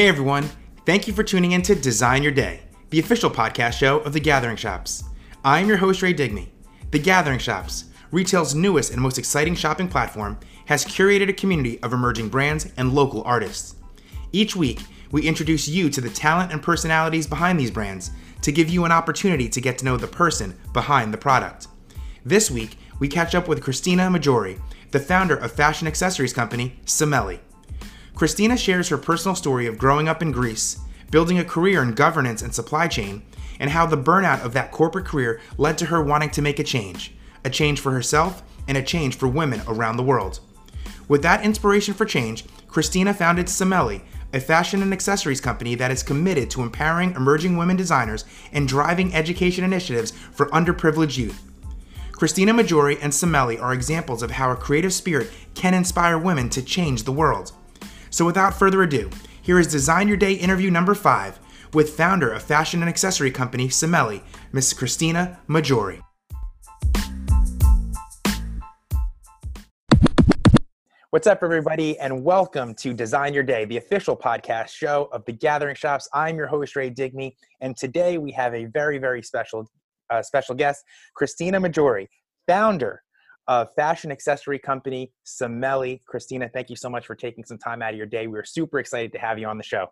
Hey everyone, thank you for tuning in to Design Your Day, the official podcast show of The Gathering Shops. I'm your host, Ray Digny. The Gathering Shops, retail's newest and most exciting shopping platform, has curated a community of emerging brands and local artists. Each week, we introduce you to the talent and personalities behind these brands to give you an opportunity to get to know the person behind the product. This week, we catch up with Christina Maggiore, the founder of fashion accessories company Semeli. Christina shares her personal story of growing up in Greece, building a career in governance and supply chain, and how the burnout of that corporate career led to her wanting to make a change a change for herself and a change for women around the world. With that inspiration for change, Christina founded Semeli, a fashion and accessories company that is committed to empowering emerging women designers and driving education initiatives for underprivileged youth. Christina Maggiore and Semeli are examples of how a creative spirit can inspire women to change the world. So without further ado, here is Design Your Day interview number five with founder of fashion and accessory company Semeli, Miss Christina Maggiore. What's up, everybody, and welcome to Design Your Day, the official podcast show of the Gathering Shops. I'm your host, Ray Digny, and today we have a very, very special, uh, special guest, Christina Maggiore, founder of fashion accessory company Semeli. Christina, thank you so much for taking some time out of your day. We're super excited to have you on the show.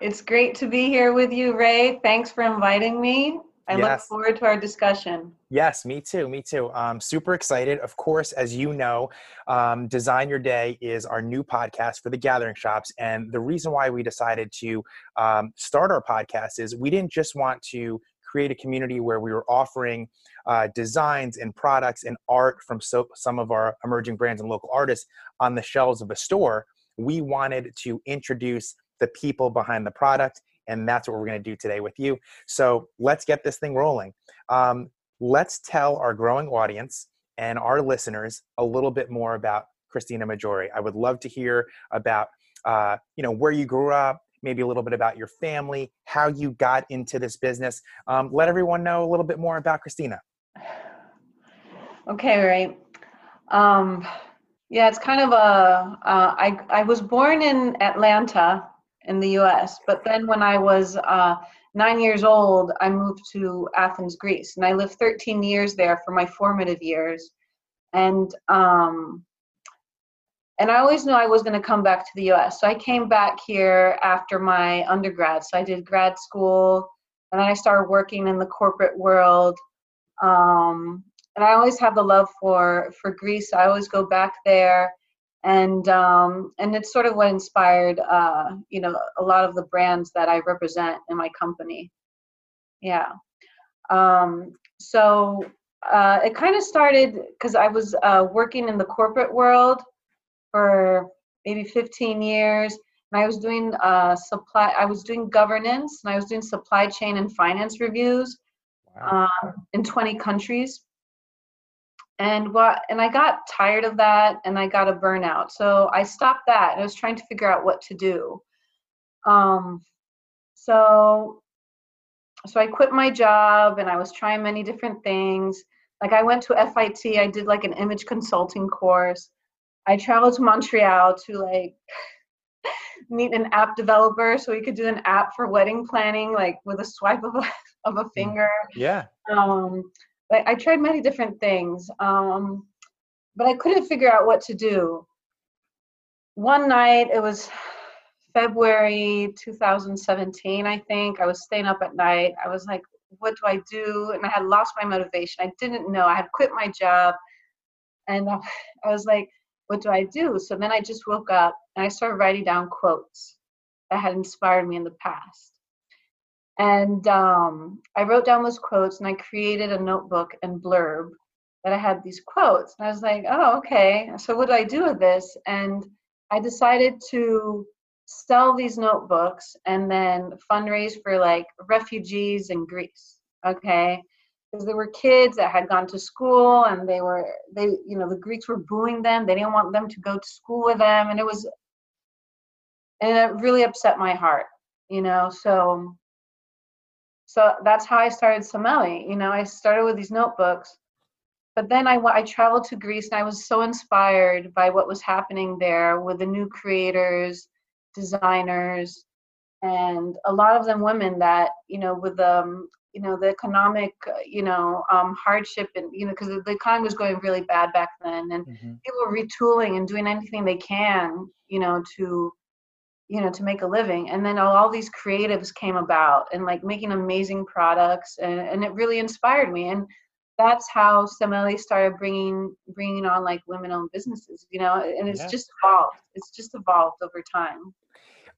It's great to be here with you, Ray. Thanks for inviting me. I yes. look forward to our discussion. Yes, me too. Me too. Um, super excited. Of course, as you know, um, Design Your Day is our new podcast for the Gathering Shops. And the reason why we decided to um, start our podcast is we didn't just want to create a community where we were offering uh, designs and products and art from so, some of our emerging brands and local artists on the shelves of a store. We wanted to introduce the people behind the product, and that's what we're going to do today with you. So let's get this thing rolling. Um, let's tell our growing audience and our listeners a little bit more about Christina Maggiore. I would love to hear about uh, you know where you grew up, maybe a little bit about your family, how you got into this business. Um, let everyone know a little bit more about Christina. Okay, right. Um, yeah, it's kind of a. Uh, I I was born in Atlanta in the U.S., but then when I was uh, nine years old, I moved to Athens, Greece, and I lived 13 years there for my formative years. And um, and I always knew I was going to come back to the US. So I came back here after my undergrad. So I did grad school and then I started working in the corporate world. Um, and I always have the love for for Greece. I always go back there, and um, and it's sort of what inspired uh, you know a lot of the brands that I represent in my company. Yeah. Um, so uh, it kind of started because I was uh, working in the corporate world for maybe 15 years. And I was doing uh, supply. I was doing governance, and I was doing supply chain and finance reviews wow. um, in 20 countries. And what? And I got tired of that, and I got a burnout. So I stopped that. and I was trying to figure out what to do. Um, so, so I quit my job, and I was trying many different things. Like I went to FIT. I did like an image consulting course I traveled to Montreal to like meet an app developer so we could do an app for wedding planning, like with a swipe of a, of a mm. finger. Yeah. Um, I, I tried many different things, um, but I couldn't figure out what to do. One night, it was February 2017, I think. I was staying up at night. I was like, what do I do? And I had lost my motivation. I didn't know. I had quit my job. And I was like, what do I do? So then I just woke up and I started writing down quotes that had inspired me in the past. And um, I wrote down those quotes and I created a notebook and blurb that I had these quotes. And I was like, oh, okay. So what do I do with this? And I decided to sell these notebooks and then fundraise for like refugees in Greece. Okay because there were kids that had gone to school and they were they you know the greeks were booing them. They didn't want them to go to school with them. And it was and it really upset my heart you know? So so that's how i started semeli you know? I started with these notebooks but then I, I traveled to greece and i was so inspired by what was happening there with the new creators designers, and a lot of them women that you know with um you know the economic uh, you know um, hardship and you know because the economy was going really bad back then and mm-hmm. people were retooling and doing anything they can you know to you know to make a living. And then all, all these creatives came about and like making amazing products and, and it really inspired me. And that's how Semeli started bringing bringing on like women-owned businesses you know and it's yeah. just evolved. It's just evolved over time.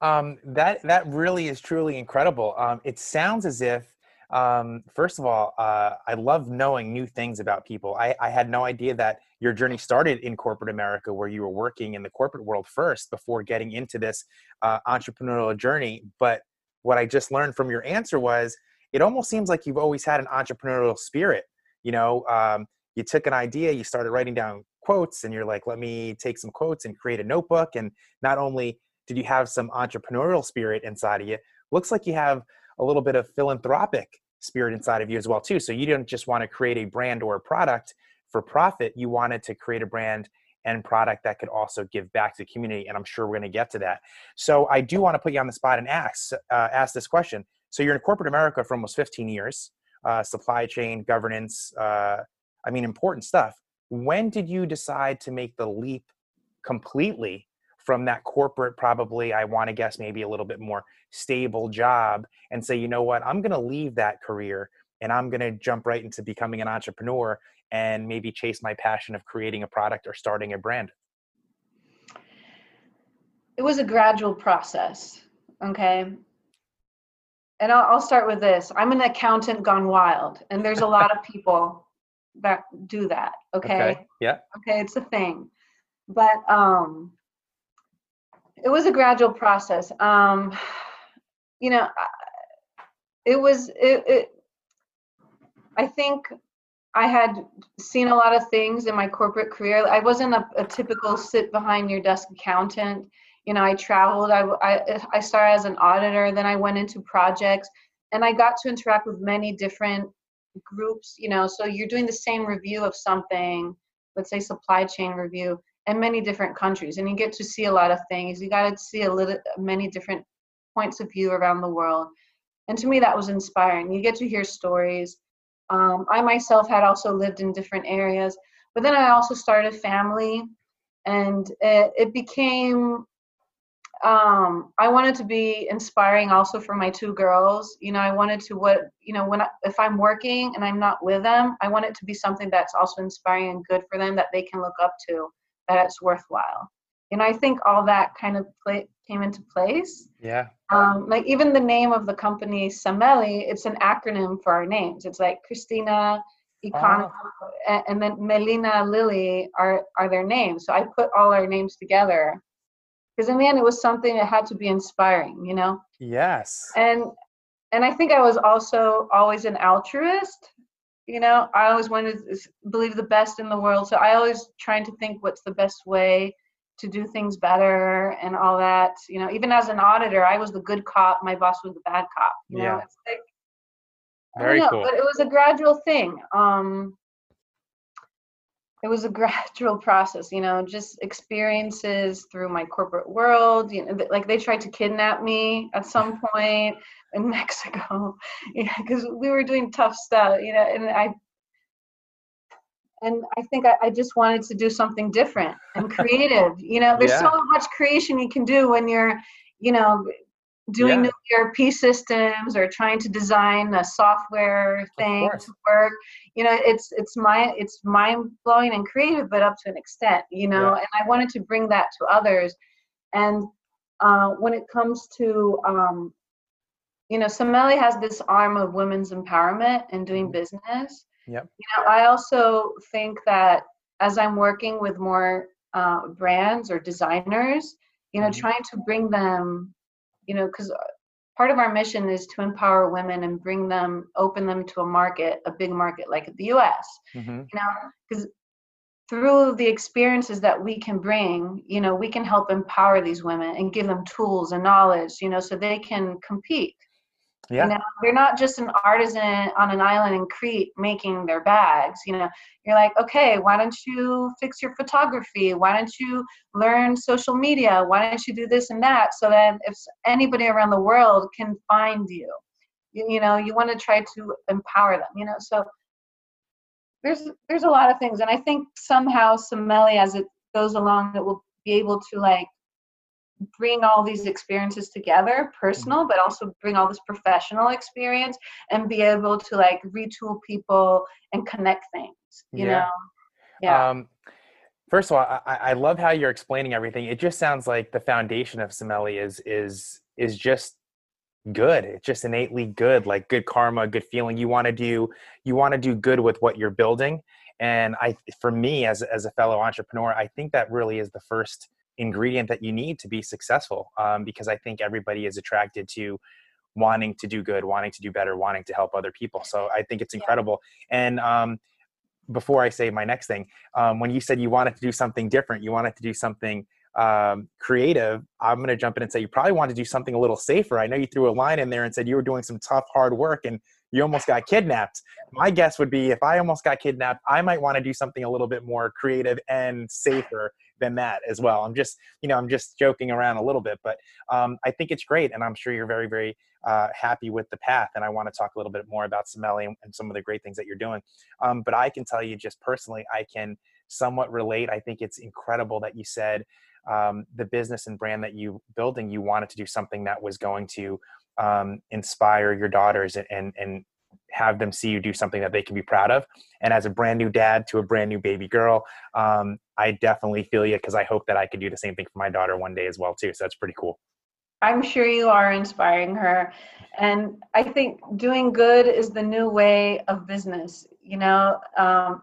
Um, that that really is truly incredible. Um, it sounds as if um, first of all, uh, I love knowing new things about people. I, I, had no idea that your journey started in corporate America, where you were working in the corporate world first before getting into this uh, entrepreneurial journey. But what I just learned from your answer was it almost seems like you've always had an entrepreneurial spirit. You know, um, you took an idea, you started writing down quotes, and you're like, let me take some quotes and create a notebook. And not only did you have some entrepreneurial spirit inside of you, looks like you have a little bit of philanthropic spirit inside of you as well too. So you don't just want to create a brand or a product for profit you wanted to create a brand and product that could also give back to the community and i'm sure we're going to get to that. So i do want to put you on the spot and ask uh, ask this question. So you're in corporate america for almost 15 years uh, supply chain governance uh, i mean important stuff. When did you decide to make the leap completely from that corporate probably i want to guess maybe a little bit more stable job and say you know what? I'm going to leave that career and i'm going to jump right into becoming an entrepreneur and maybe chase my passion of creating a product or starting a brand. It was a gradual process okay? And I'll, I'll start with this. I'm an accountant gone wild and there's a lot of people that do that okay? okay yeah. Okay it's a thing. But um it was a gradual process. Um, you know, it was it, it. I think I had seen a lot of things in my corporate career. I wasn't a, a typical sit behind your desk accountant. You know, I traveled. I, I I started as an auditor. Then I went into projects, and I got to interact with many different groups. You know, so you're doing the same review of something. Let's say supply chain review and many different countries and you get to see a lot of things. You got to see a little many different points of view around the world. And to me that was inspiring. You get to hear stories. Um, i myself had also lived in different areas but then i also started family and it, it became um, i wanted to be inspiring also for my two girls. You know i wanted to what you know when I, if i'm working and i'm not with them i want it to be something that's also inspiring and good for them that they can look up to that it's worthwhile. And I think all that kind of play, came into place. Yeah. Um, like even the name of the company Semeli, it's an acronym for our names. It's like Christina, Econ, oh. and then Melina, Lily are are their names. So I put all our names together because in the end it was something that had to be inspiring, you know. Yes. And and I think I was also always an altruist you know i always wanted to believe the best in the world. So i always trying to think what's the best way to do things better and all that you know even as an auditor i was the good cop my boss was the bad cop you yeah. know it's like very know, cool. but it was a gradual thing um it was a gradual process you know just experiences through my corporate world you know like they tried to kidnap me at some point in Mexico, yeah, because we were doing tough stuff, you know, and I and I think I, I, just wanted to do something different and creative. you know, there's yeah. so much creation you can do when you're, you know, doing yeah. new ERP systems or trying to design a software thing to work. You know, it's it's my it's mind blowing and creative, but up to an extent. You know, yeah. and I wanted to bring that to others. And uh, when it comes to um, you know, Semeli has this arm of women's empowerment and doing mm-hmm. business. Yep. You know, I also think that as I'm working with more uh, brands or designers, you know, mm-hmm. trying to bring them, you know, because part of our mission is to empower women and bring them, open them to a market, a big market like the U.S. Mm-hmm. You know, because through the experiences that we can bring, you know, we can help empower these women and give them tools and knowledge, you know, so they can compete Yeah. You know, they're not just an artisan on an island in Crete making their bags. You know, you're like, okay, why don't you fix your photography? Why don't you learn social media? Why don't you do this and that? So that if anybody around the world can find you, you, you know, you want to try to empower them. You know, so there's there's a lot of things, and I think somehow Semeli, as it goes along, it will be able to like bring all these experiences together personal but also bring all this professional experience and be able to like retool people and connect things you yeah. know? Yeah. Um, first of all I, I love how you're explaining everything. It just sounds like the foundation of Semeli is is is just good. It's just innately good like good karma good feeling. You want to do you want to do good with what you're building. And i for me as as a fellow entrepreneur i think that really is the first ingredient that you need to be successful um, because i think everybody is attracted to wanting to do good wanting to do better wanting to help other people so i think it's incredible yeah. and um, before i say my next thing um, when you said you wanted to do something different you wanted to do something um, creative i'm going to jump in and say you probably want to do something a little safer i know you threw a line in there and said you were doing some tough hard work and you almost got kidnapped. My guess would be if I almost got kidnapped, I might want to do something a little bit more creative and safer than that as well. I'm just, you know, I'm just joking around a little bit, but um, I think it's great, and I'm sure you're very, very uh, happy with the path. And I want to talk a little bit more about Semeli and, and some of the great things that you're doing. Um, but I can tell you, just personally, I can somewhat relate. I think it's incredible that you said um, the business and brand that you building, you wanted to do something that was going to um, inspire your daughters and, and, and have them see you do something that they can be proud of. And as a brand new dad to a brand new baby girl, um, I definitely feel you because I hope that I could do the same thing for my daughter one day as well too. So that's pretty cool. I'm sure you are inspiring her. And I think doing good is the new way of business. You know, um,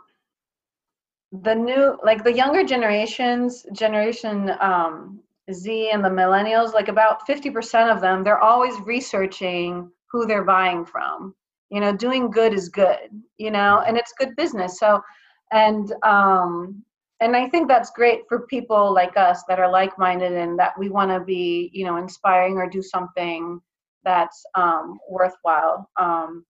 the new, like the younger generations, generation um, Z and the millennials, like about 50% of them, they're always researching who they're buying from. You know, doing good is good, you know, and it's good business. So, and, um, and I think that's great for people like us that are like minded and that we want to be, you know, inspiring or do something that's um, worthwhile. Um,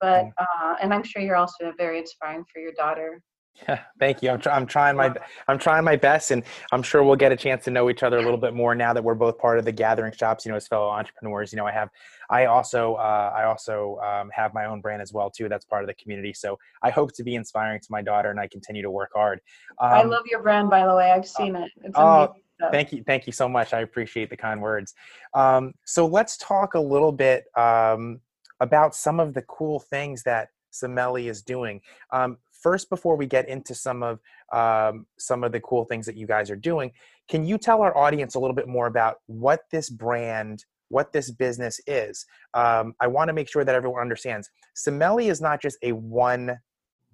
but, uh, and I'm sure you're also very inspiring for your daughter. Yeah, thank you. I'm, tr- I'm trying my I'm trying my best, and I'm sure we'll get a chance to know each other a little bit more now that we're both part of the gathering shops. You know, as fellow entrepreneurs. You know, I have I also uh, I also um, have my own brand as well too. That's part of the community. So I hope to be inspiring to my daughter, and I continue to work hard. Um, I love your brand, by the way. I've seen it. It's oh, thank you, thank you so much. I appreciate the kind words. Um, so let's talk a little bit um, about some of the cool things that Semeli is doing. Um, first before we get into some of um, some of the cool things that you guys are doing can you tell our audience a little bit more about what this brand what this business is um, i want to make sure that everyone understands Semeli is not just a one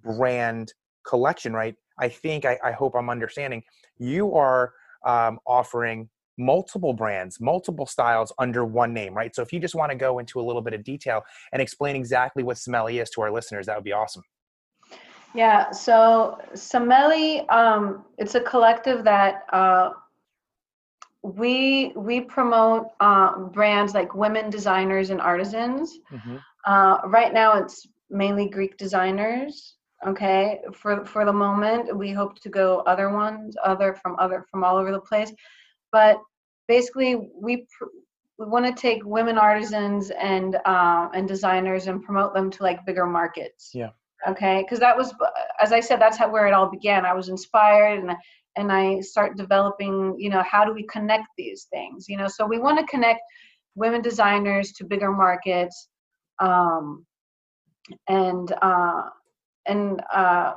brand collection right i think i, I hope i'm understanding you are um, offering multiple brands, multiple styles under one name, right? So if you just want to go into a little bit of detail and explain exactly what Semeli is to our listeners, that would be awesome. Yeah, so Semeli, um, it's a collective that uh, we we promote uh, brands like women designers and artisans. Mm-hmm. Uh, right now, it's mainly Greek designers. Okay, for for the moment, we hope to go other ones, other from other from all over the place, but basically, we. Pr- we want to take women artisans and uh, and designers and promote them to like bigger markets. Yeah okay? Because that was as i said that's how where it all began. I was inspired and and i start developing you know how do we connect these things you know? So we want to connect women designers to bigger markets um, and uh, and uh,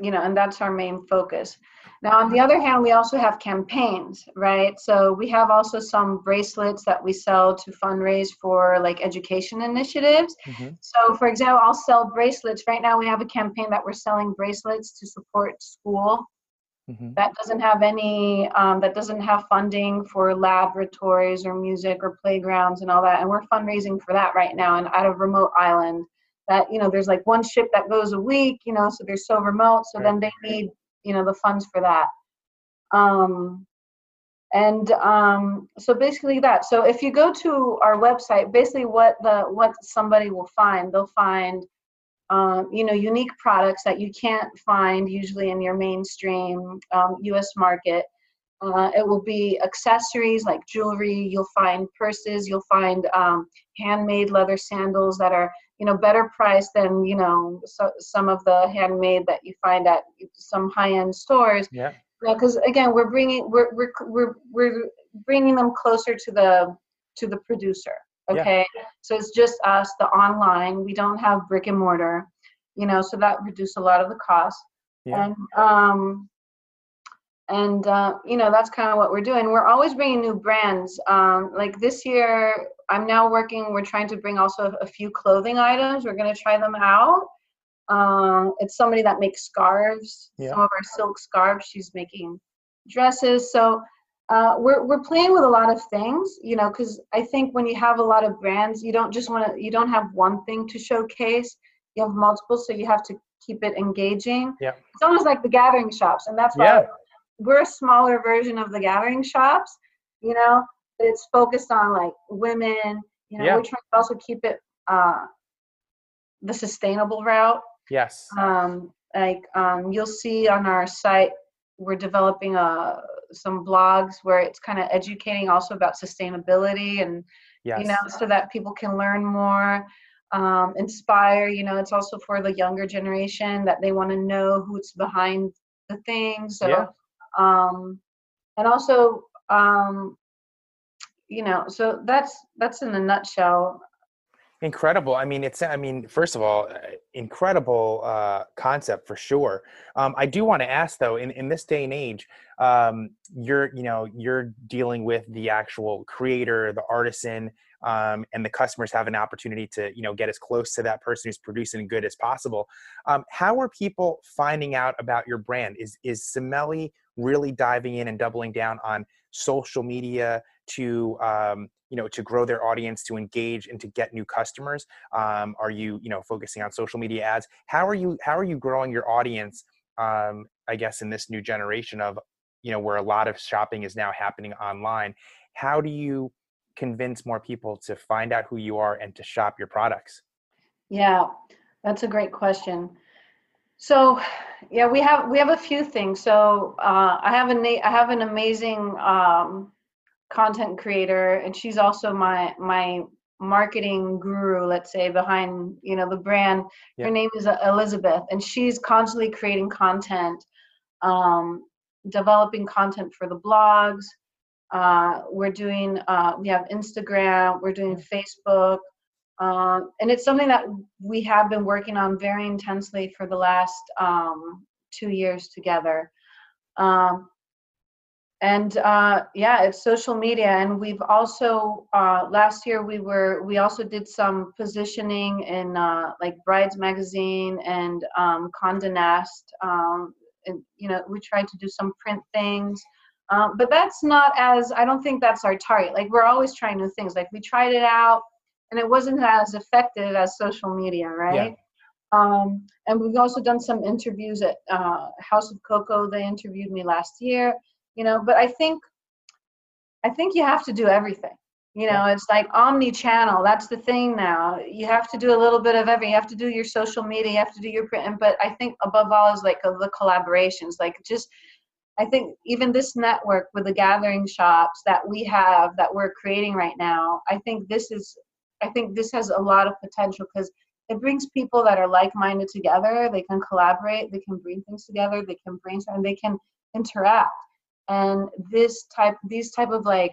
you know and that's our main focus now, on the other hand, we also have campaigns, right? So we have also some bracelets that we sell to fundraise for like education initiatives. Mm-hmm. So, for example, I'll sell bracelets. Right now, we have a campaign that we're selling bracelets to support school. Mm-hmm. That doesn't have any, um, that doesn't have funding for laboratories or music or playgrounds and all that. And we're fundraising for that right now and at a remote island that, you know, there's like one ship that goes a week, you know, so they're so remote. So right. then they need you know the funds for that um and um, so basically that so if you go to our website basically what the what somebody will find they'll find um, you know unique products that you can't find usually in your mainstream um, us market uh, it will be accessories like jewelry you'll find purses you'll find um, handmade leather sandals that are you know better price than you know so, some of the handmade that you find at some high-end stores. Yeah. Because again we're bringing we're, we're we're we're bringing them closer to the to the producer okay? Yeah. so it's just us the online. We don't have brick and mortar you know so that reduced a lot of the cost. Yeah. and um and uh, you know that's kind of what we're doing. We're always bringing new brands. Um, like this year i'm now working we're trying to bring also a few clothing items we're going to try them out um, it's somebody that makes scarves yeah. some of our silk scarves she's making dresses so uh, we're, we're playing with a lot of things you know because i think when you have a lot of brands you don't just want to you don't have one thing to showcase you have multiple so you have to keep it engaging yeah it's almost like the gathering shops and that's why yeah. we're a smaller version of the gathering shops you know it's focused on like women you know yeah. we're trying to also keep it uh the sustainable route yes um like um you'll see on our site we're developing uh some blogs where it's kind of educating also about sustainability and yes. you know so that people can learn more um, inspire you know it's also for the younger generation that they want to know who's behind the thing so yeah. um and also um you know so that's that's in a nutshell. Incredible. I mean it's i mean first of all uh, incredible uh, concept for sure. Um, i do want to ask though in, in this day and age um, you're you know you're dealing with the actual creator the artisan um, and the customers have an opportunity to you know get as close to that person who's producing good as possible. Um, how are people finding out about your brand? Is is Semeli really diving in and doubling down on social media to um, you know to grow their audience to engage and to get new customers um, are you you know focusing on social media ads how are you how are you growing your audience um, i guess in this new generation of you know where a lot of shopping is now happening online how do you convince more people to find out who you are and to shop your products? Yeah, that's a great question. So, yeah, we have we have a few things. So, uh, I have a I have an amazing um, content creator, and she's also my my marketing guru let's say behind you know the brand yeah. her name is elizabeth and she's constantly creating content um, developing content for the blogs uh, we're doing, uh, we have Instagram, we're doing Facebook, um, and it's something that we have been working on very intensely for the last um, two years together. Um, and uh, yeah, it's social media, and we've also uh, last year we were we also did some positioning in uh, like Brides Magazine and um, Condé Nast. Um, and you know, we tried to do some print things. Um, but that's not as, I don't think that's our target. Like we're always trying new things. Like we tried it out and it wasn't as effective as social media, right? Yeah. Um, and we've also done some interviews at uh, House of Coco. They interviewed me last year, you know, but I think, I think you have to do everything. You know, it's like omni-channel. That's the thing now. You have to do a little bit of everything. You have to do your social media. You have to do your print. But I think above all is like the collaborations. Like just I think even this network with the gathering shops that we have that we're creating right now, I think this is I think this has a lot of potential because it brings people that are like-minded together. They can collaborate, they can bring things together, they can brainstorm, they can interact. And this type these type of like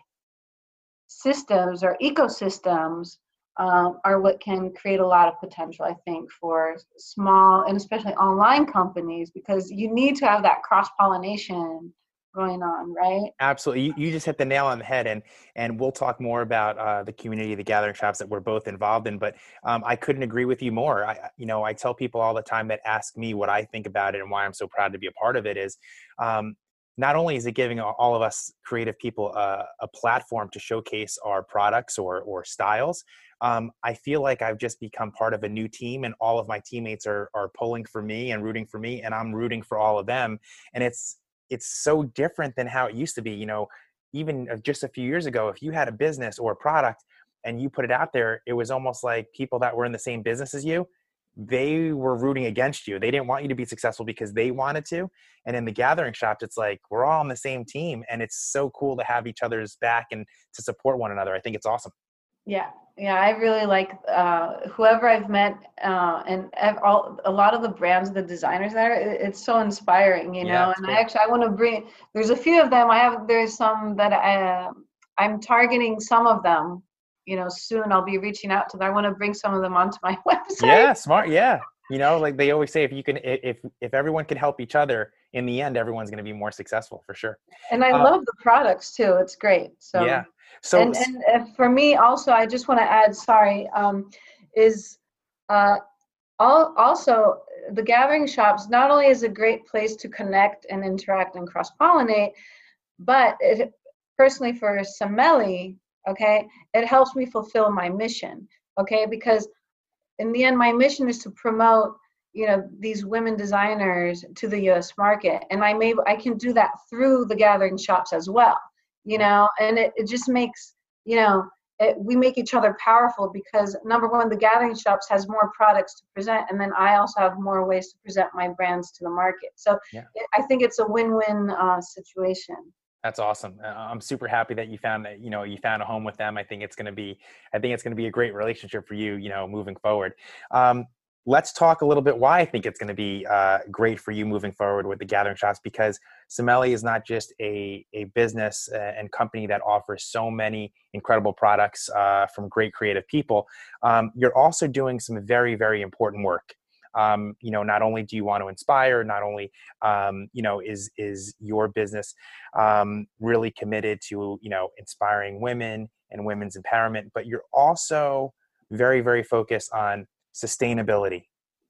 systems or ecosystems um, are what can create a lot of potential, I think, for small and especially online companies because you need to have that cross pollination going on, right? Absolutely. You, you just hit the nail on the head, and and we'll talk more about uh, the community, the gathering shops that we're both involved in. But um, I couldn't agree with you more. I, you know, I tell people all the time that ask me what I think about it and why I'm so proud to be a part of it is. Um, not only is it giving all of us creative people a, a platform to showcase our products or, or styles, um, I feel like I've just become part of a new team, and all of my teammates are are pulling for me and rooting for me, and I'm rooting for all of them. And it's it's so different than how it used to be. You know, even just a few years ago, if you had a business or a product and you put it out there, it was almost like people that were in the same business as you, they were rooting against you. They didn't want you to be successful because they wanted to. And in the gathering shops, it's like we're all on the same team, and it's so cool to have each other's back and to support one another. I think it's awesome. Yeah, yeah, I really like uh, whoever I've met, uh, and all, a lot of the brands, the designers there. It's so inspiring, you know. Yeah, and cool. I actually I want to bring. There's a few of them. I have. There's some that I, I'm targeting some of them you know, soon I'll be reaching out to them. I want to bring some of them onto my website. Yeah, smart. Yeah. You know, like they always say, if you can, if if everyone can help each other, in the end, everyone's going to be more successful for sure. And I uh, love the products too. It's great. So yeah. So and, and for me also, I just want to add, sorry, um, is uh, all also the gathering shops not only is a great place to connect and interact and cross pollinate, but it personally for Semeli, okay? It helps me fulfill my mission okay? Because in the end my mission is to promote you know these women designers to the us market and i may i can do that through the gathering shops as well you know? And it, it just makes you know it, we make each other powerful because number one the gathering shops has more products to present and then i also have more ways to present my brands to the market. So yeah. it, i think it's a win-win uh, situation that's awesome. Uh, I'm super happy that you found that you know you found a home with them. I think it's going to be I think it's going to be a great relationship for you. You know, moving forward. Um, let's talk a little bit why I think it's going to be uh, great for you moving forward with the Gathering Shops because Semeli is not just a a business uh, and company that offers so many incredible products uh, from great creative people. Um, you're also doing some very very important work um, you know not only do you want to inspire not only um, you know is is your business um, really committed to you know inspiring women and women's empowerment but you're also very very focused on sustainability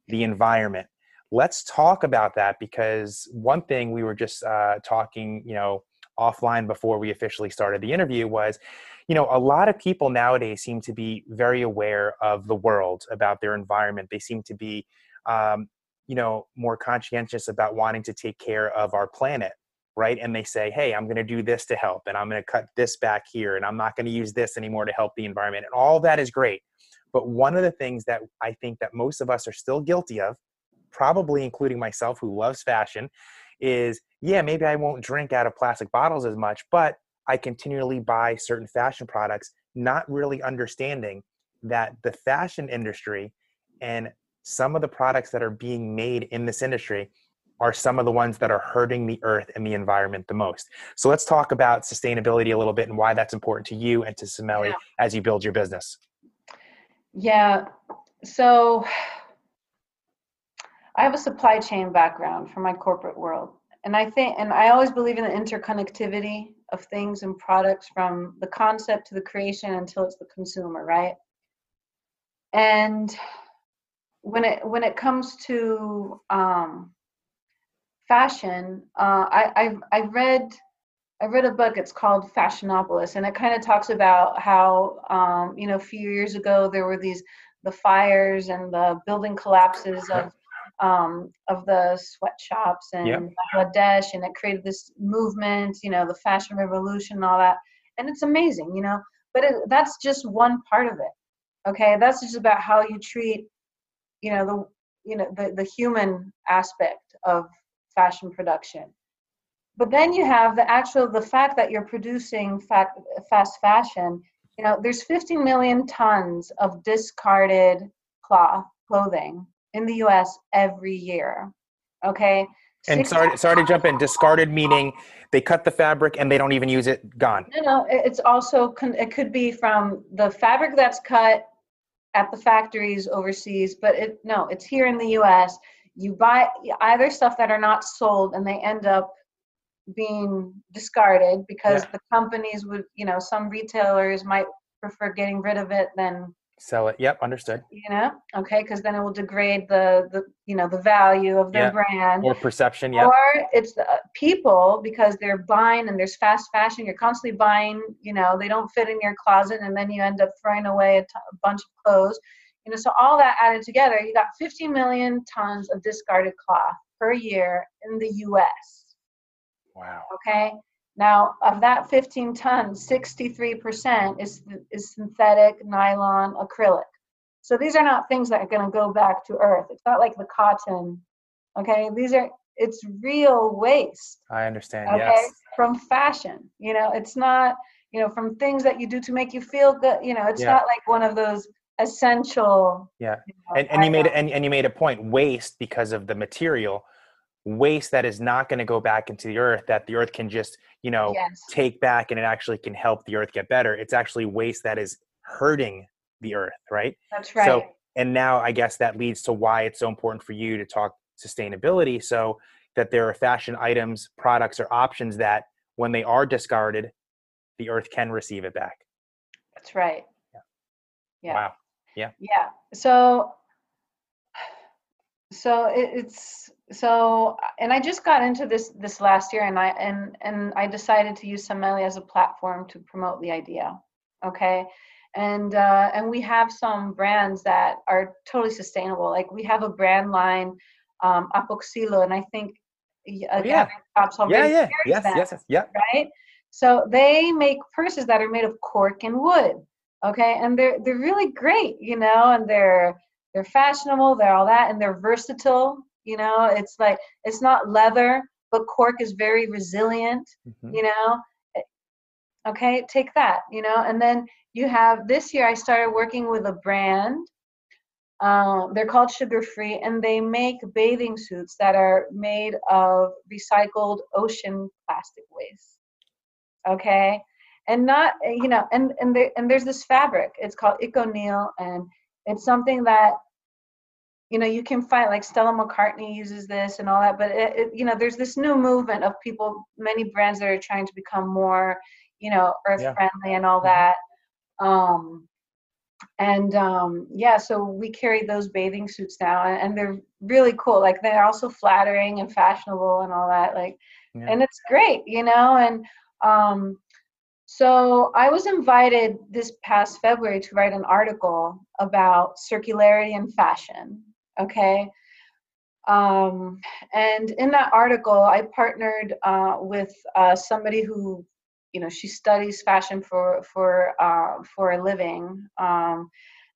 the environment. Let's talk about that because one thing we were just uh, talking you know offline before we officially started the interview was you know a lot of people nowadays seem to be very aware of the world about their environment. They seem to be um, you know more conscientious about wanting to take care of our planet right? And they say hey i'm going to do this to help and i'm going to cut this back here and i'm not going to use this anymore to help the environment and all that is great. But one of the things that i think that most of us are still guilty of probably including myself who loves fashion is yeah maybe i won't drink out of plastic bottles as much but i continually buy certain fashion products not really understanding that the fashion industry and some of the products that are being made in this industry are some of the ones that are hurting the earth and the environment the most. So let's talk about sustainability a little bit and why that's important to you and to Semeli yeah. as you build your business. Yeah. So I have a supply chain background from my corporate world. And I think and I always believe in the interconnectivity of things and products from the concept to the creation until it's the consumer, right? And when it when it comes to um, fashion, uh, I I've, I read I read a book. It's called Fashionopolis, and it kind of talks about how um, you know a few years ago there were these the fires and the building collapses of um, of the sweatshops and yep. Bangladesh, and it created this movement. You know, the fashion revolution and all that, and it's amazing. You know, but it, that's just one part of it. Okay, that's just about how you treat you know the you know the, the human aspect of fashion production but then you have the actual the fact that you're producing fact, fast fashion you know there's 50 million tons of discarded cloth clothing in the us every year okay and sorry, sorry to jump in. Discarded meaning they cut the fabric and they don't even use it. Gone. No, no. It's also it could be from the fabric that's cut at the factories overseas, but it no, it's here in the U.S. You buy either stuff that are not sold and they end up being discarded because yeah. the companies would, you know, some retailers might prefer getting rid of it than sell it. Yep understood. You know? Okay because then it will degrade the the you know the value of their brand. Or perception yeah or it's the people because they're buying and there's fast fashion you're constantly buying you know they don't fit in your closet and then you end up throwing away a, t- a bunch of clothes. You know so all that added together you got 50 million tons of discarded cloth per year in the us wow. Okay Now, of that 15 tons, 63% is, is synthetic, nylon, acrylic. So these are not things that are going to go back to earth. It's not like the cotton. Okay, these are it's real waste. I understand. Okay, yes. from fashion. You know, it's not you know from things that you do to make you feel good. You know, it's Yeah. not like one of those essential. Yeah. You know, and, and you made and, and you made a point waste because of the material waste that is not going to go back into the earth that the earth can just you know Yes. take back and it actually can help the earth get better it's actually waste that is hurting the earth right That's right. so and now i guess that leads to why it's so important for you to talk sustainability so that there are fashion items products or options that when they are discarded the earth can receive it back That's right. Yeah. wow Yeah. Yeah. So, so it, it's so, and I just got into this this last year, and I and and I decided to use Semeli as a platform to promote the idea. Okay, and uh, and we have some brands that are totally sustainable. Like we have a brand line, um, Apoxilo, and I think y- uh, Oh, yeah. Gathering yeah yeah yes them yes yes yeah right? So they make purses that are made of cork and wood, okay, and they're they're really great, you know, and they're they're fashionable, they're all that, and they're versatile, you know. It's like it's not leather, but cork is very resilient, Mhm. you know. Okay, take that, you know, and then you have this year I started working with a brand. Um, they're called Sugar Free, and they make bathing suits that are made of recycled ocean plastic waste okay and not you know and and there and there's this fabric it's called Econyl and it's something that you know you can find like stella mccartney uses this and all that but it, it, you know there's this new movement of people many brands that are trying to become more you know earth Yeah. friendly and all Mhm. that um and um yeah so we carry those bathing suits now and, and they're really cool like they're also flattering and fashionable and all that like Yeah. and it's great you know and um so i was invited this past february to write an article about circularity in fashion okay um, and in that article i partnered uh, with uh, somebody who you know she studies fashion for for uh, for a living um,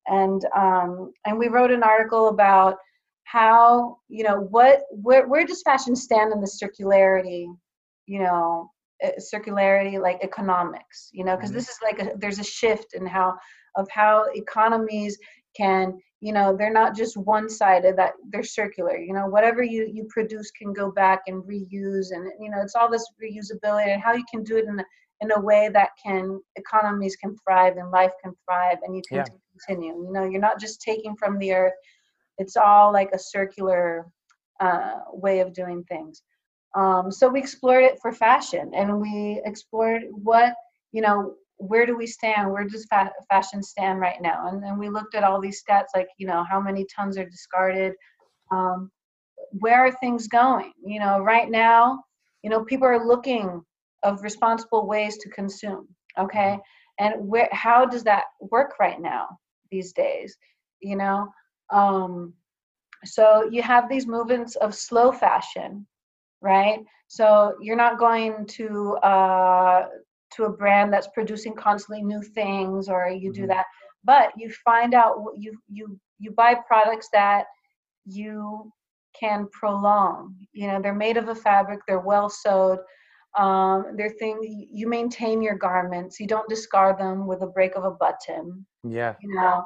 and um, and we wrote an article about how you know what where where does fashion stand in the circularity you know uh, circularity like economics you know because Mhm. this is like a, there's a shift in how of how economies can you know they're not just one sided that they're circular you know whatever you you produce can go back and reuse and you know it's all this reusability and how you can do it in a, in a way that can economies can thrive and life can thrive and you can Yeah. continue you know you're not just taking from the earth it's all like a circular uh, way of doing things um, so we explored it for fashion and we explored what you know where do we stand? Where does fa- fashion stand right now? And then we looked at all these stats like you know how many tons are discarded um, where are things going? You know right now you know people are looking of responsible ways to consume okay? And where how does that work right now these days? You know um, so you have these movements of slow fashion right? So you're not going to uh, to a brand that's producing constantly new things or you do Mhm. that but you find out what you you you buy products that you can prolong you know they're made of a fabric they're well sewed um, they're things you maintain your garments you don't discard them with a break of a button yeah you know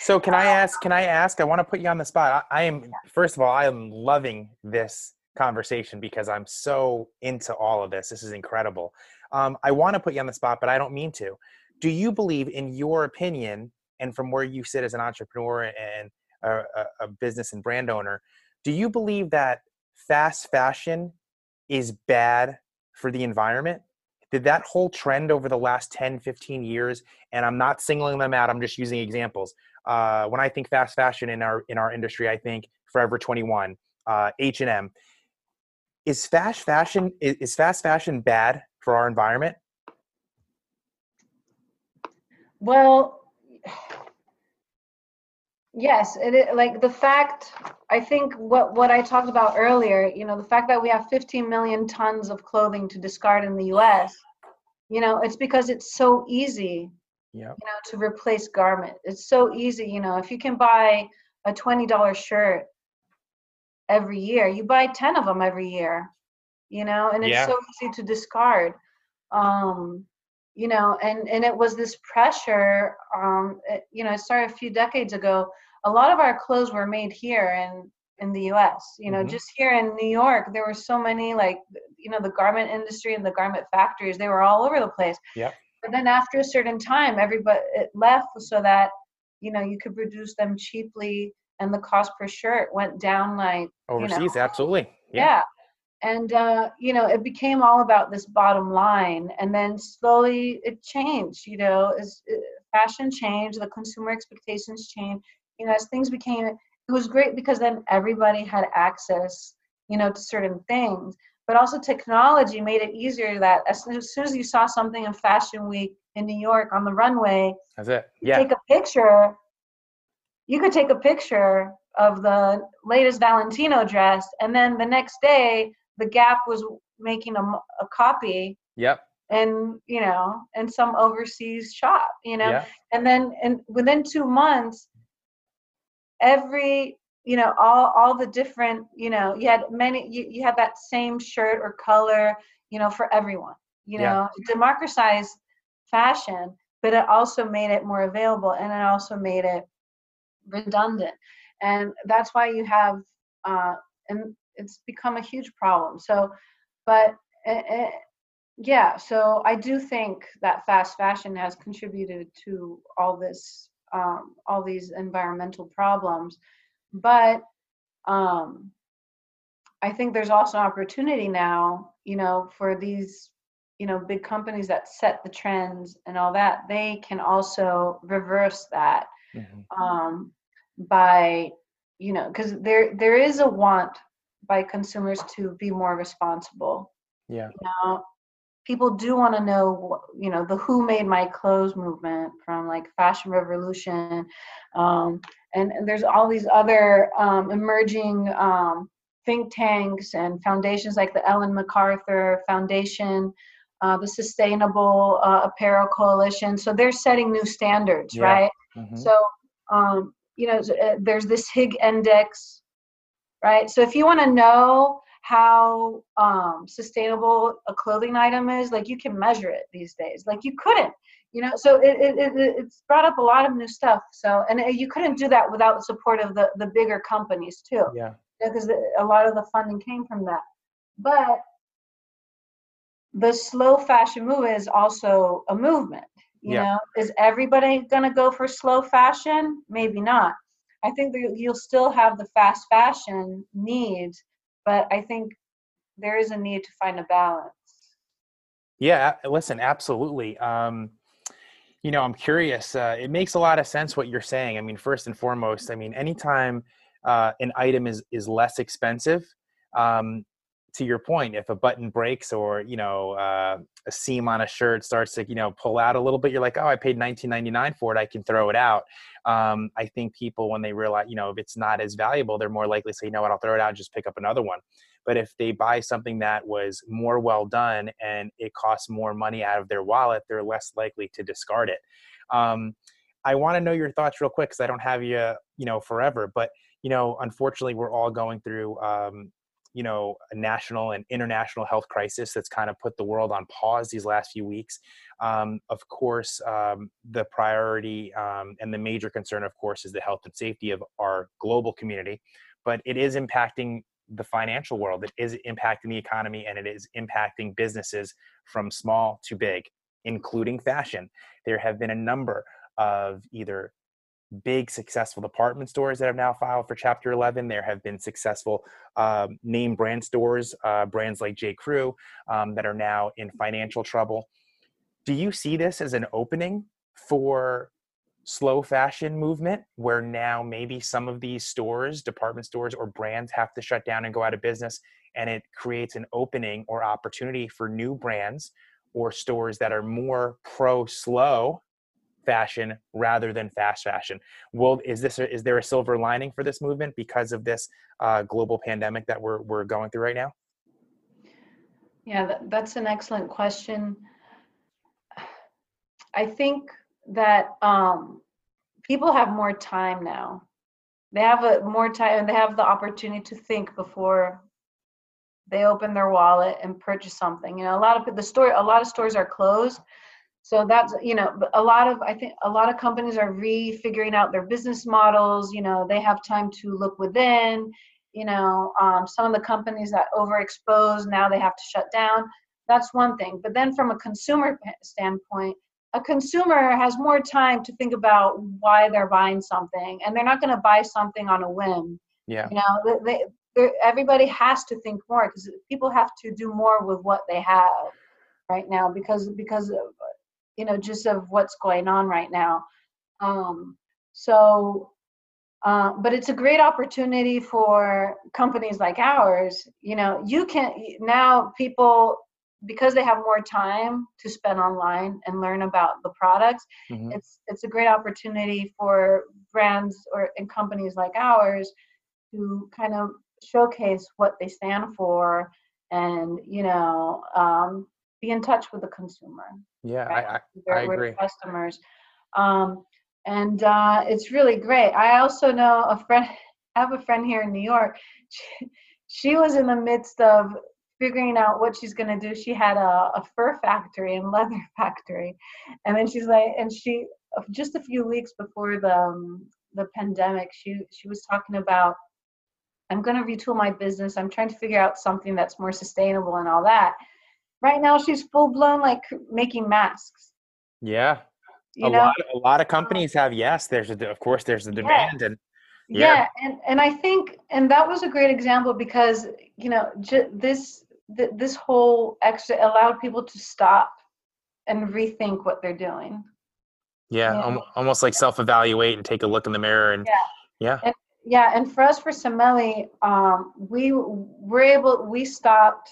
So can I ask? Can I ask? I want to put you on the spot. I, I am first of all, I am loving this conversation because I'm so into all of this. This is incredible. Um, I want to put you on the spot, but I don't mean to. Do you believe, in your opinion, and from where you sit as an entrepreneur and a, a, business and brand owner, do you believe that fast fashion is bad for the environment? Did that whole trend over the last 10, 15 years, and I'm not singling them out, I'm just using examples. Uh, when I think fast fashion in our in our industry, I think Forever 21, uh, H&M. Is fast fashion is fast fashion bad for our environment? Well, Yes, it is, like the fact I think what what I talked about earlier, you know, the fact that we have 15 million tons of clothing to discard in the US, you know, it's because it's so easy, Yeah. you know, to replace garment. It's so easy, you know, if you can buy a $20 shirt every year, you buy 10 of them every year, you know, and it's Yeah. so easy to discard. Um, you know, and and it was this pressure um it, you know, it started a few decades ago a lot of our clothes were made here in in the US. You know, Mhm. just here in New York, there were so many like you know the garment industry and the garment factories. They were all over the place. yeah But then after a certain time, everybody it left so that you know you could produce them cheaply and the cost per shirt went down like you know, Overseas, absolutely. yeah. And uh, you know, it became all about this bottom line, and then slowly it changed. You know, as uh, fashion changed, the consumer expectations changed. You know, as things became, it was great because then everybody had access, you know, to certain things. But also, technology made it easier that as soon as, soon as you saw something in Fashion Week in New York on the runway, That's it. Yeah. take a picture you could take a picture of the latest valentino dress and then the next day the gap was making a, a copy Yep. in you know in some overseas shop you know Yeah. and then and within two months every you know all all the different you know you had many you, you had that same shirt or color you know for everyone you Yeah. know democratized fashion but it also made it more available and it also made it redundant and that's why you have uh and it's become a huge problem so but eh, yeah so i do think that fast fashion has contributed to all this um, all these environmental problems but um, i think there's also opportunity now you know for these you know big companies that set the trends and all that they can also reverse that Mhm. um, by you know because there there is a want by consumers to be more responsible Yeah. you know people do want to know you know the who made my clothes movement from like fashion revolution um, and, and there's all these other um, emerging um, think tanks and foundations like the ellen macarthur foundation uh, the sustainable uh, apparel coalition so they're setting new standards Yeah. right Mhm. so, um, you know, uh, there's this Higg index, right? So if you want to know how um, sustainable a clothing item is, like you can measure it these days. Like you couldn't, you know. So it, it, it it's brought up a lot of new stuff. So and uh, you couldn't do that without the support of the the bigger companies too, Yeah. because a lot of the funding came from that. But the slow fashion move is also a movement you Yeah. know is everybody going to go for slow fashion maybe not i think that you'll still have the fast fashion needs but i think there is a need to find a balance Yeah, listen, absolutely. Um, you know, I'm curious. Uh, it makes a lot of sense what you're saying. I mean, first and foremost, I mean, anytime uh, an item is is less expensive, um, to your point, if a button breaks or you know uh, a seam on a shirt starts to you know pull out a little bit, you're like, oh, I paid 19.99 for it, I can throw it out. Um, I think people when they realize, you know, if it's not as valuable, they're more likely to say, you know what, I'll throw it out and just pick up another one. But if they buy something that was more well done and it costs more money out of their wallet, they're less likely to discard it. Um, I want to know your thoughts real quick because I don't have you, you know, forever. But you know, unfortunately, we're all going through, um, you know, a national and international health crisis that's kind of put the world on pause these last few weeks. Um, of course, um, the priority um, and the major concern, of course, is the health and safety of our global community. But it is impacting the financial world. It is impacting the economy and it is impacting businesses from small to big, including fashion. There have been a number of either big successful department stores that have now filed for chapter 11 there have been successful um, name brand stores uh, brands like j. Crew um, that are now in financial trouble. Do you see this as an opening for slow fashion movement where now maybe some of these stores department stores or brands have to shut down and go out of business and it creates an opening or opportunity for new brands or stores that are more pro slow fashion rather than fast fashion. Will is this is there a silver lining for this movement because of this uh, global pandemic that we're we're going through right now? Yeah, that, that's an excellent question. I think that um, people have more time now. They have a more time and they have the opportunity to think before they open their wallet and purchase something. You know, a lot of the store, a lot of stores are closed. So that's, you know, a lot of, I think a lot of companies are refiguring out their business models. You know, they have time to look within. You know, um, some of the companies that overexpose now they have to shut down. That's one thing. But then from a consumer standpoint, a consumer has more time to think about why they're buying something and they're not going to buy something on a whim yeah you know they, they, everybody has to think more because people have to do more with what they have right now because because of, you know just of what's going on right now um so uh, but it's a great opportunity for companies like ours you know you can now people because they have more time to spend online and learn about the products mm-hmm. it's it's a great opportunity for brands or and companies like ours to kind of showcase what they stand for and you know um, be in touch with the consumer yeah right? i, I, I agree customers um, and uh, it's really great i also know a friend i have a friend here in new york she, she was in the midst of figuring out what she's going to do. She had a, a fur factory and leather factory, and then she's like, and she just a few weeks before the um, the pandemic, she she was talking about, I'm going to retool my business. I'm trying to figure out something that's more sustainable and all that. Right now, she's full blown like making masks. Yeah. You a know? lot a lot of companies have yes. There's a of course there's a demand yeah. and yeah. yeah. and and i think and that was a great example because you know j- this th- this whole extra allowed people to stop and rethink what they're doing. Yeah, yeah. almost like self-evaluate and take a look in the mirror and yeah, yeah, and, yeah. And for us, for Semeli, um, we were able. We stopped.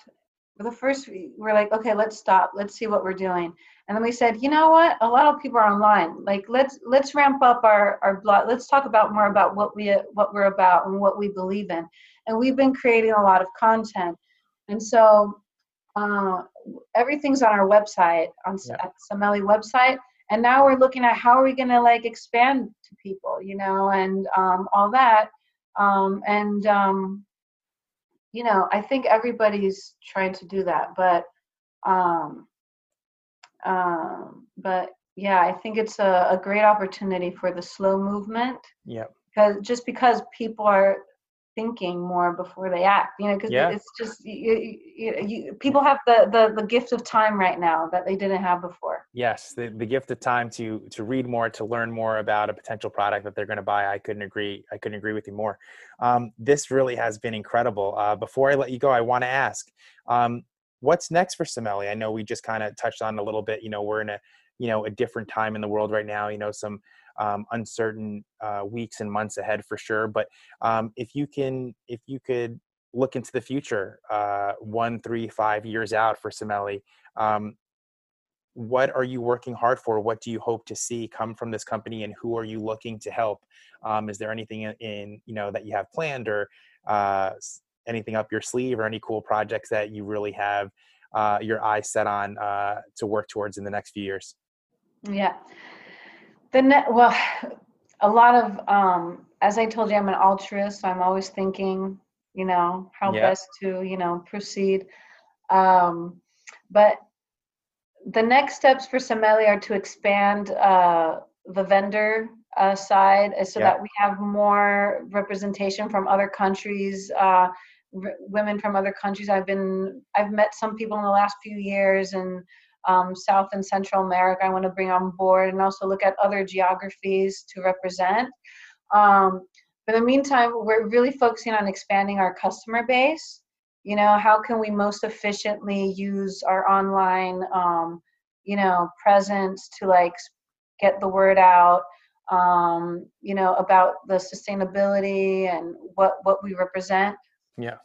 The first, we're like, okay, let's stop. Let's see what we're doing. And then we said, you know what? A lot of people are online. Like, let's let's ramp up our our blog. Let's talk about more about what we what we're about and what we believe in. And we've been creating a lot of content. And so uh, everything's on our website, on yeah. website. And now we're looking at how are we going to like expand to people, you know, and um, all that. Um, and, um, you know, I think everybody's trying to do that. But, um, um, but yeah, I think it's a, a great opportunity for the slow movement. Yeah. Because just because people are thinking more before they act you know because yeah. it's just you, you, you, people have the, the the gift of time right now that they didn't have before yes the, the gift of time to to read more to learn more about a potential product that they're going to buy i couldn't agree i couldn't agree with you more um, this really has been incredible uh, before i let you go i want to ask um, what's next for Semeli? i know we just kind of touched on a little bit you know we're in a you know a different time in the world right now you know some um, uncertain uh, weeks and months ahead for sure. But um, if you can, if you could look into the future, uh, one, three, five years out for Semeli, um, what are you working hard for? What do you hope to see come from this company, and who are you looking to help? Um, is there anything in, in, you know that you have planned, or uh, anything up your sleeve, or any cool projects that you really have uh, your eyes set on uh, to work towards in the next few years? Yeah the net well a lot of um as i told you i'm an altruist so i'm always thinking you know how yeah. best to you know proceed um but the next steps for Semeli are to expand uh, the vendor uh, side uh, so yeah. that we have more representation from other countries uh, r- women from other countries i've been i've met some people in the last few years and um, South and Central America I want to bring on board and also look at other geographies to represent. Um, in the meantime, we're really focusing on expanding our customer base. You know, how can we most efficiently use our online, um, you know, presence to like get the word out, um, you know, about the sustainability and what what we represent. Yeah.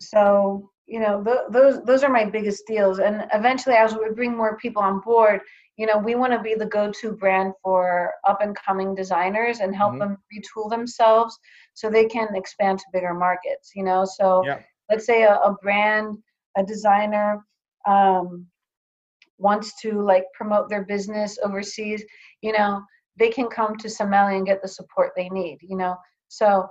So you know th- those those are my biggest deals and eventually as we bring more people on board you know we want to be the go-to brand for up and coming designers and help mm-hmm. them retool themselves so they can expand to bigger markets you know so yeah. let's say a, a, brand a designer um, wants to like promote their business overseas you know they can come to Semeli and get the support they need you know so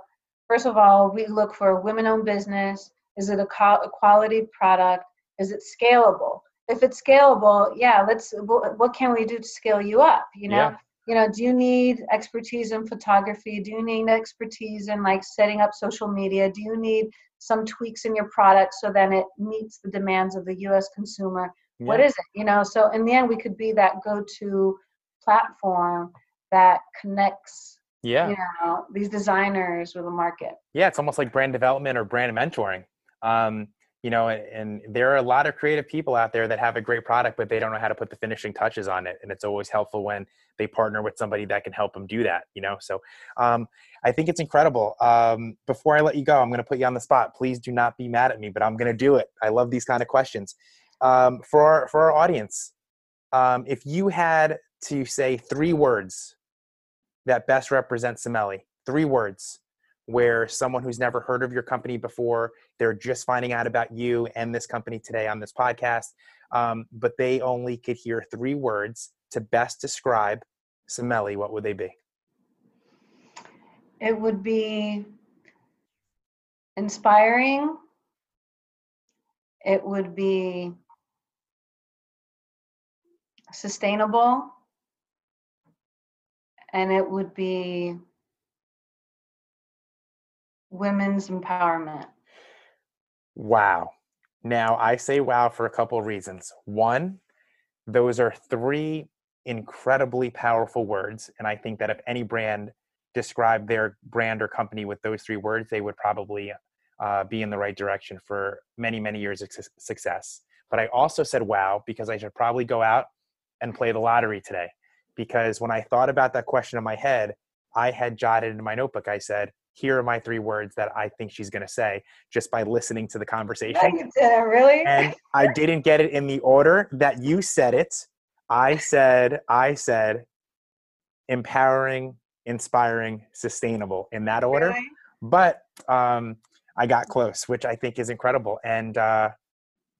first of all we look for a women-owned business is it a, quality product? Is it scalable? If it's scalable yeah let's what can we do to scale you up you know? Yeah. you know do you need expertise in photography? Do you need expertise in like setting up social media? Do you need some tweaks in your product so then it meets the demands of the us consumer? Yeah. what is it you know? So in the end we could be that go-to platform that connects yeah. you know these designers with the market. Yeah it's almost like brand development or brand mentoring um, you know and there are a lot of creative people out there that have a great product but they don't know how to put the finishing touches on it and it's always helpful when they partner with somebody that can help them do that you know? So um, i think it's incredible. Um, before i let you go i'm going to put you on the spot. Please do not be mad at me but i'm going to do it. I love these kind of questions. Um, for our for our audience um, if you had to say three words that best represent Semeli, three words where someone who's never heard of your company before, they're just finding out about you and this company today on this podcast, um, but they only could hear three words to best describe Semeli, what would they be? It would be inspiring. It would be sustainable. And it would be women's empowerment. Wow. Now, I say wow for a couple of reasons. One, those are three incredibly powerful words. And I think that if any brand described their brand or company with those three words, they would probably uh, be in the right direction for many, many years of success. But I also said wow because I should probably go out and play the lottery today. Because when I thought about that question in my head, I had jotted in my notebook, I said, here are my three words that I think she's going to say just by listening to the conversation. really? And I didn't get it in the order that you said it. I said, I said, empowering, inspiring, sustainable in that order. Really? But um, I got close, which I think is incredible. And uh,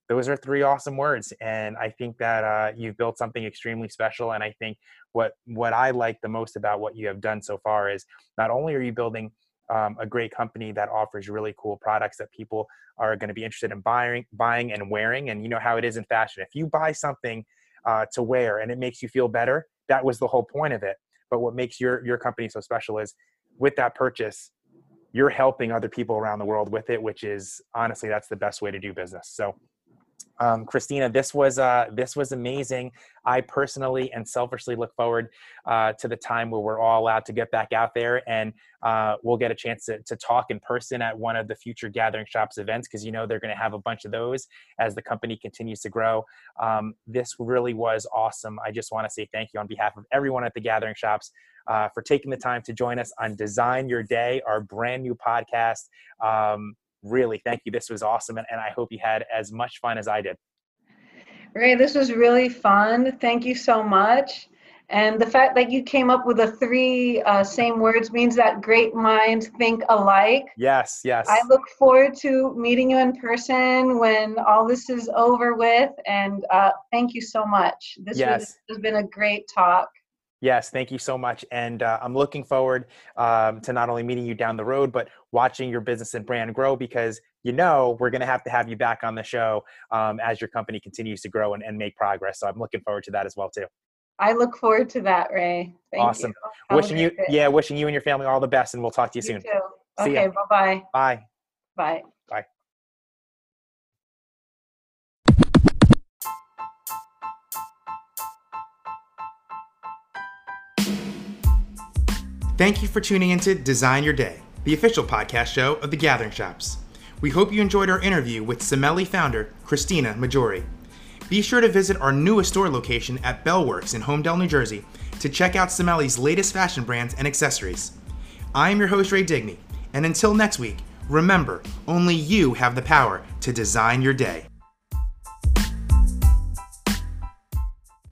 those are three awesome words and i think that uh, you've built something extremely special and i think what what i like the most about what you have done so far is not only are you building um, a great company that offers really cool products that people are going to be interested in buying buying and wearing and you know how it is in fashion. If you buy something uh, to wear and it makes you feel better that was the whole point of it. But what makes your your company so special is with that purchase you're helping other people around the world with it which is honestly that's the best way to do business. So um, Christina, this was uh, this was amazing. I personally and selfishly look forward uh, to the time where we're all allowed to get back out there and uh, we'll get a chance to, to talk in person at one of the future Gathering Shops events because you know they're going to have a bunch of those as the company continues to grow. Um, this really was awesome. I just want to say thank you on behalf of everyone at the Gathering Shops. Uh, for taking the time to join us on Design Your Day, our brand new podcast. Um, really thank you. This was awesome. And, and I hope you had as much fun as I did. Ray, this was really fun. Thank you so much. And the fact that you came up with the three uh, same words means that great minds think alike. Yes, yes. I look forward to meeting you in person when all this is over with. And uh, thank you so much. This yes. was, has been a great talk. Yes, thank you so much. And uh, I'm looking forward um, to not only meeting you down the road, but watching your business and brand grow because you know we're going to have to have you back on the show um, as your company continues to grow and, and, make progress. So I'm looking forward to that as well too. I look forward to that, Ray. Thank you. awesome. You. Wishing you, yeah, wishing you and your family all the best, and we'll talk to you, you soon. Too. See okay, bye-bye. Bye. Bye. Thank you for tuning into Design Your Day, the official podcast show of the Gathering Shops. We hope you enjoyed our interview with Semeli founder Christina Maggiore. Be sure to visit our newest store location at Bellworks in Holmdel, New Jersey to check out Semeli's latest fashion brands and accessories. I am your host, Ray Digny, and until next week, Remember, only you have the power to design your day.